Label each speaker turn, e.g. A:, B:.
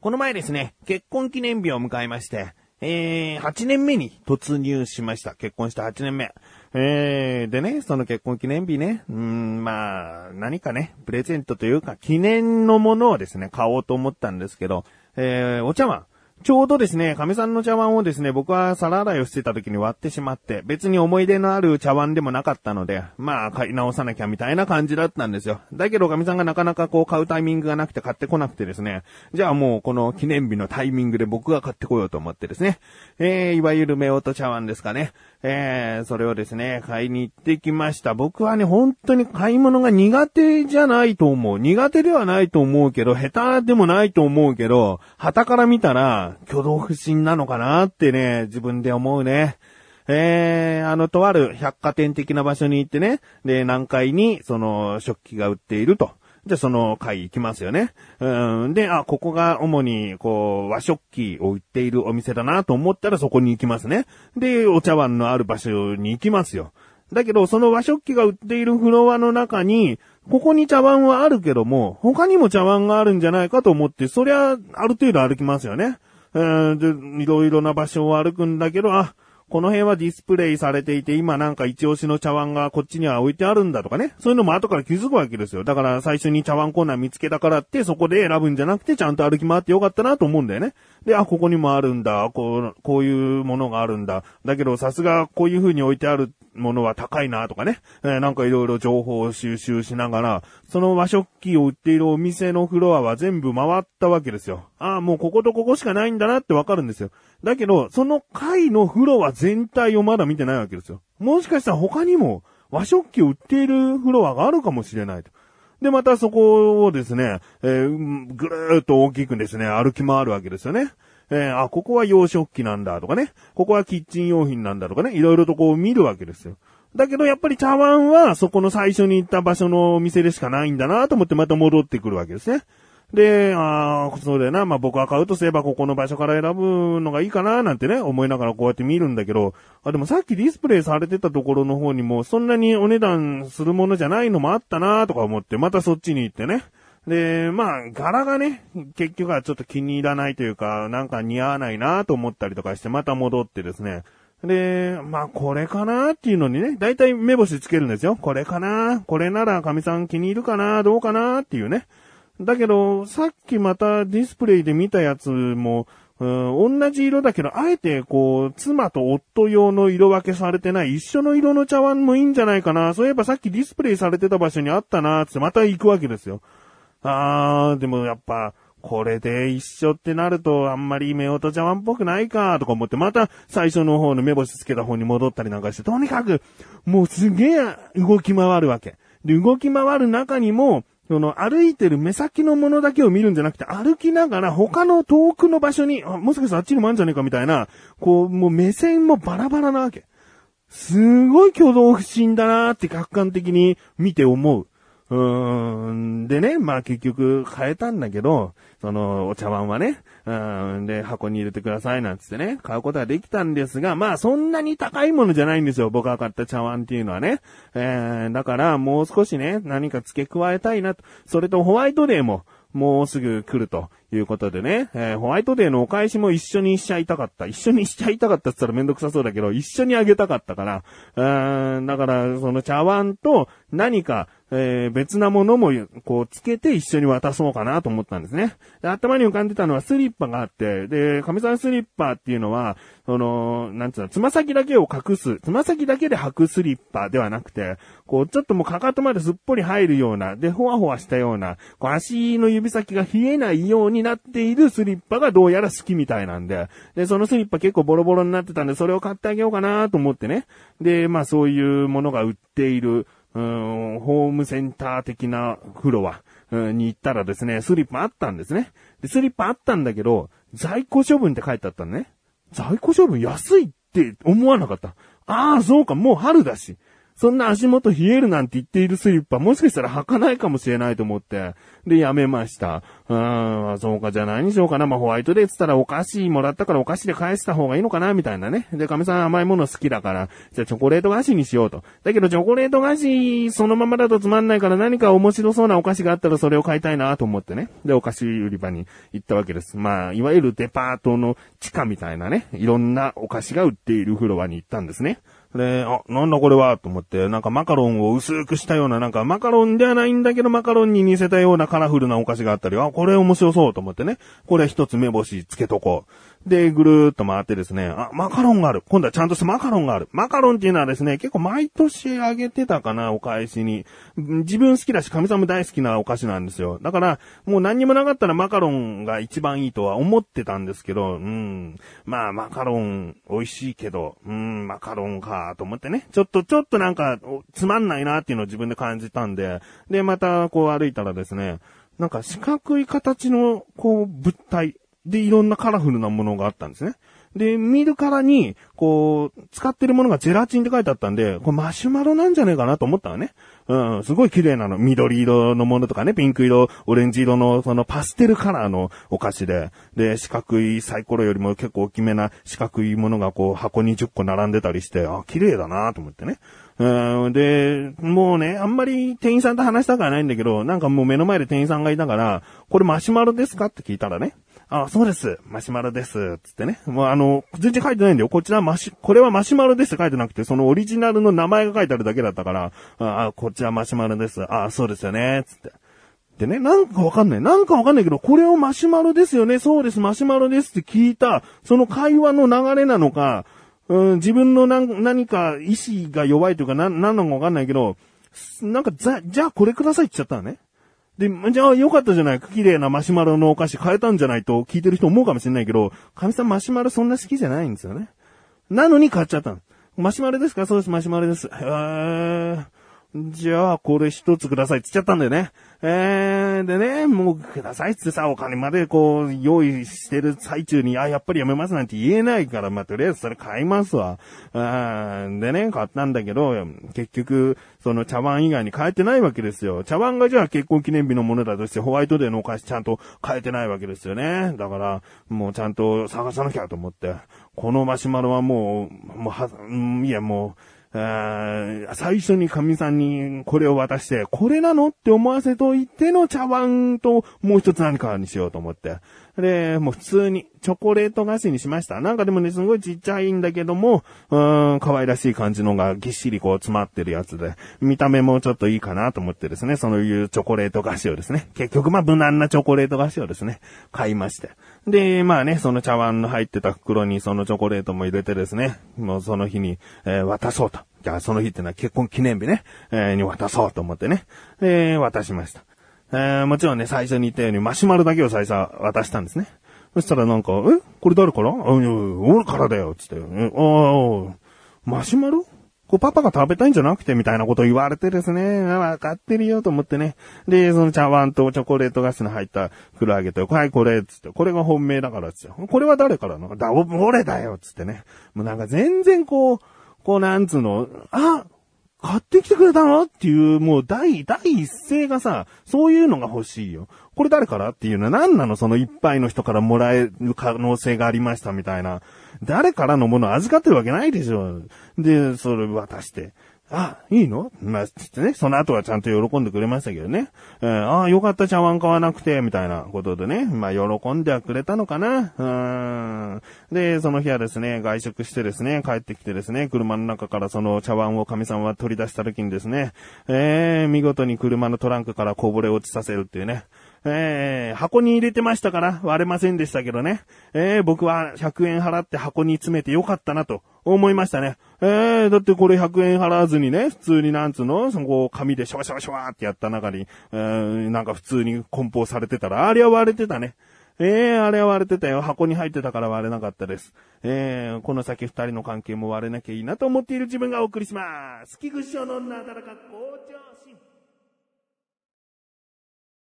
A: この前ですね、結婚記念日を迎えまして、えー、8年目に突入しました。結婚した8年目。えー、でね、その結婚記念日ね、うん、まあ、何かね、プレゼントというか、記念のものをですね、買おうと思ったんですけど、えー、お茶碗。ちょうどですね、亀さんの茶碗をですね、僕は皿洗いをしてた時に割ってしまって、別に思い出のある茶碗でもなかったので、まあ、買い直さなきゃみたいな感じだったんですよ。だけど、亀さんがなかなかこう買うタイミングがなくて買ってこなくてですね、じゃあもうこの記念日のタイミングで僕が買ってこようと思ってですね、えー、いわゆる目音茶碗ですかね。えー、それをですね、買いに行ってきました。僕はね、本当に買い物が苦手じゃないと思う。苦手ではないと思うけど、下手でもないと思うけど、旗から見たら、挙動不審なのかなってね、自分で思うね。えー、あの、とある百貨店的な場所に行ってね、で、何階に、その、食器が売っていると。じゃその階行きますよね。うん。で、あ、ここが主に、こう、和食器を売っているお店だなと思ったらそこに行きますね。で、お茶碗のある場所に行きますよ。だけど、その和食器が売っているフロアの中に、ここに茶碗はあるけども、他にも茶碗があるんじゃないかと思って、そりゃ、ある程度歩きますよね。うん、で、いろいろな場所を歩くんだけど、あ、この辺はディスプレイされていて、今なんか一押しの茶碗がこっちには置いてあるんだとかね。そういうのも後から気づくわけですよ。だから最初に茶碗コーナー見つけたからって、そこで選ぶんじゃなくて、ちゃんと歩き回ってよかったなと思うんだよね。で、あ、ここにもあるんだ。こう、こういうものがあるんだ。だけどさすがこういう風に置いてあるものは高いなとかね。えー、なんかいろいろ情報を収集しながら、その和食器を売っているお店のフロアは全部回ったわけですよ。ああ、もうこことここしかないんだなってわかるんですよ。だけど、その階のフロア全体をまだ見てないわけですよ。もしかしたら他にも和食器を売っているフロアがあるかもしれないと。で、またそこをですね、えー、ぐるーっと大きくですね、歩き回るわけですよね。えー、あ、ここは洋食器なんだとかね、ここはキッチン用品なんだとかね、いろいろとこう見るわけですよ。だけどやっぱり茶碗はそこの最初に行った場所のお店でしかないんだなと思ってまた戻ってくるわけですね。で、ああ、そうだよな。まあ、僕は買うとすればここの場所から選ぶのがいいかななんてね、思いながらこうやって見るんだけど、あ、でもさっきディスプレイされてたところの方にも、そんなにお値段するものじゃないのもあったなとか思って、またそっちに行ってね。で、まあ、柄がね、結局はちょっと気に入らないというか、なんか似合わないなと思ったりとかして、また戻ってですね。で、まあ、これかなっていうのにね、だいたい目星つけるんですよ。これかなこれなら神さん気に入るかなどうかなっていうね。だけど、さっきまたディスプレイで見たやつも、うん、同じ色だけど、あえてこう、妻と夫用の色分けされてない一緒の色の茶碗もいいんじゃないかな。そういえばさっきディスプレイされてた場所にあったな、つってまた行くわけですよ。あー、でもやっぱ、これで一緒ってなるとあんまり目音茶碗っぽくないかとか思ってまた最初の方の目星つけた方に戻ったりなんかして、とにかくもうすげえ動き回るわけ。で、動き回る中にもその歩いてる目先のものだけを見るんじゃなくて、歩きながら他の遠くの場所に、あもしかしたらあっちにもあるんじゃねえかみたいな、こう、もう目線もバラバラなわけ。すごい挙動不審だなーって客観的に見て思う。うーん。でね、まあ結局変えたんだけど、そのお茶碗はね、うん。で、箱に入れてくださいなんつってね、買うことはできたんですが、まあそんなに高いものじゃないんですよ。僕が買った茶碗っていうのはね。えー、だからもう少しね、何か付け加えたいなと。それとホワイトデーも、もうすぐ来るということでね、えー、ホワイトデーのお返しも一緒にしちゃいたかった。一緒にしちゃいたかったって言ったらめんどくさそうだけど、一緒にあげたかったから、うーん、だから、その茶碗と何か、えー、別なものも、こう、つけて一緒に渡そうかなと思ったんですね。で、頭に浮かんでたのはスリッパがあって、で、亀さんスリッパっていうのは、その、なんつうの、つま先だけを隠す、つま先だけで履くスリッパではなくて、こう、ちょっともうかかとまですっぽり入るような、で、ほわほわしたような、こう、足の指先が冷えないようにになっているスリッパがどうやら好きみたいなんで、で、そのスリッパ結構ボロボロになってたんで、それを買ってあげようかなと思ってね。で、まあそういうものが売っている、うん、ホームセンター的なフロア、に行ったらですね、スリッパあったんですね。で、スリッパあったんだけど、在庫処分って書いてあったのね。在庫処分安いって思わなかった。ああ、そうか、もう春だし。そんな足元冷えるなんて言っているスリッパ、もしかしたら履かないかもしれないと思って、で、やめました。うーん、そうか、じゃあ何にしようかな。まあ、ホワイトデーって言ったらお菓子もらったからお菓子で返した方がいいのかな、みたいなね。で、神さん甘いもの好きだから、じゃあチョコレート菓子にしようと。だけどチョコレート菓子、そのままだとつまんないから何か面白そうなお菓子があったらそれを買いたいなと思ってね。で、お菓子売り場に行ったわけです。まあ、いわゆるデパートの地下みたいなね、いろんなお菓子が売っているフロアに行ったんですね。で、あ、なんだこれはと思って、なんかマカロンを薄くしたような、なんかマカロンではないんだけどマカロンに似せたようなカラフルなお菓子があったり、あ、これ面白そうと思ってね。これ一つ目星つけとこう。で、ぐるーっと回ってですね、あ、マカロンがある。今度はちゃんとしたマカロンがある。マカロンっていうのはですね、結構毎年あげてたかな、お返しに。自分好きだし、神さんも大好きなお菓子なんですよ。だから、もう何にもなかったらマカロンが一番いいとは思ってたんですけど、うん。まあ、マカロン美味しいけど、うん、マカロンかと思ってね。ちょっと、ちょっとなんか、つまんないなっていうのを自分で感じたんで、で、またこう歩いたらですね、なんか四角い形の、こう、物体。で、いろんなカラフルなものがあったんですね。で、見るからに、こう、使ってるものがゼラチンって書いてあったんで、これマシュマロなんじゃねえかなと思ったのね。うん、すごい綺麗なの。緑色のものとかね、ピンク色、オレンジ色の、そのパステルカラーのお菓子で、で、四角いサイコロよりも結構大きめな四角いものがこう、箱に10個並んでたりして、あ、綺麗だなと思ってね。うん、で、もうね、あんまり店員さんと話したくはないんだけど、なんかもう目の前で店員さんがいたから、これマシュマロですか？って聞いたらね、あ、そうです。マシュマロです。つってね。もうあの、全然書いてないんだよ。こちらマシ、これはマシュマロです書いてなくて、そのオリジナルの名前が書いてあるだけだったから、あ、こちらマシュマロです。あ、そうですよね。つって。でね、なんかわかんない。なんかわかんないけど、これをマシュマロですよね。そうです、マシュマロですって聞いた、その会話の流れなのか、うん、自分の何か意志が弱いというか、な、なんなのかわかんないけど、なんか、ざ、じゃあこれくださいって言っちゃったのね。で、じゃあ良かったじゃない綺麗なマシュマロのお菓子買えたんじゃないと聞いてる人思うかもしれないけど、神さんマシュマロそんな好きじゃないんですよね。なのに買っちゃったの。マシュマロですか？そうです、マシュマロです。へー。じゃあ、これ一つくださいって言っちゃったんだよね。えー、でね、もうくださいってさ、お金までこう、用意してる最中に、あ、やっぱりやめますなんて言えないから、まあ、とりあえずそれ買いますわ。あでね、買ったんだけど、結局、その茶碗以外に買えてないわけですよ。茶碗がじゃあ結婚記念日のものだとしてホワイトデーのお菓子ちゃんと買えてないわけですよね。だから、もうちゃんと探さなきゃと思って、このマシュマロはもう、もうは、いやもう、最初に神さんにこれを渡して、これなのって思わせといての茶碗ともう一つ何かにしようと思って。で、もう普通にチョコレート菓子にしました。なんかでもね、すごいちっちゃいんだけども、うーん、可愛らしい感じのがぎっしりこう詰まってるやつで、見た目もちょっといいかなと思ってですね、そういうチョコレート菓子をですね、結局まあ無難なチョコレート菓子をですね、買いまして。で、まあね、その茶碗の入ってた袋にそのチョコレートも入れてですね、もうその日に、えー、渡そうと。じゃあその日ってのは結婚記念日ね、えー、に渡そうと思ってね、で、渡しました。えー、もちろんね、最初に言ったようにマシュマロだけを最初渡したんですね。そしたらなんか、え？これ誰から？あ、いや、俺からだよ、つって。ああ、マシュマロ？こうパパが食べたいんじゃなくて？みたいなこと言われてですね、わかってるよと思ってね。で、その茶碗とチョコレート菓子の入った黒揚げと、はい、これ、つって、これが本命だから、つって。これは誰からのだ、俺だよ、つってね。もうなんか全然こう、こうなんつうの、あ、買ってきてくれたの？っていう、もう第、第一声がさ、そういうのが欲しいよ。これ誰からっていうのは何なの？そのいっぱいの人からもらえる可能性がありましたみたいな。誰からのものを預かってるわけないでしょ。で、それ渡して。あ、いいの？まあ、つってね、その後はちゃんと喜んでくれましたけどね。えー、ああ、よかった茶碗買わなくて、みたいなことでね。まあ、喜んではくれたのかな。うん。で、その日はですね、外食してですね、帰ってきてですね、車の中からその茶碗を神さんは取り出した時にですね、えー、見事に車のトランクからこぼれ落ちさせるっていうね。えー、箱に入れてましたから割れませんでしたけどね。えー、僕は100円払って箱に詰めてよかったなと思いましたね。えー、だってこれ100円払わずにね、普通になんつうの、その紙でシャワシャワシャワってやった中に、えー、なんか普通に梱包されてたら、あれは割れてたね。ええー、あれは割れてたよ。箱に入ってたから割れなかったです。ええー、この先二人の関係も割れなきゃいいなと思っている自分がお送りします。木口のなだらか。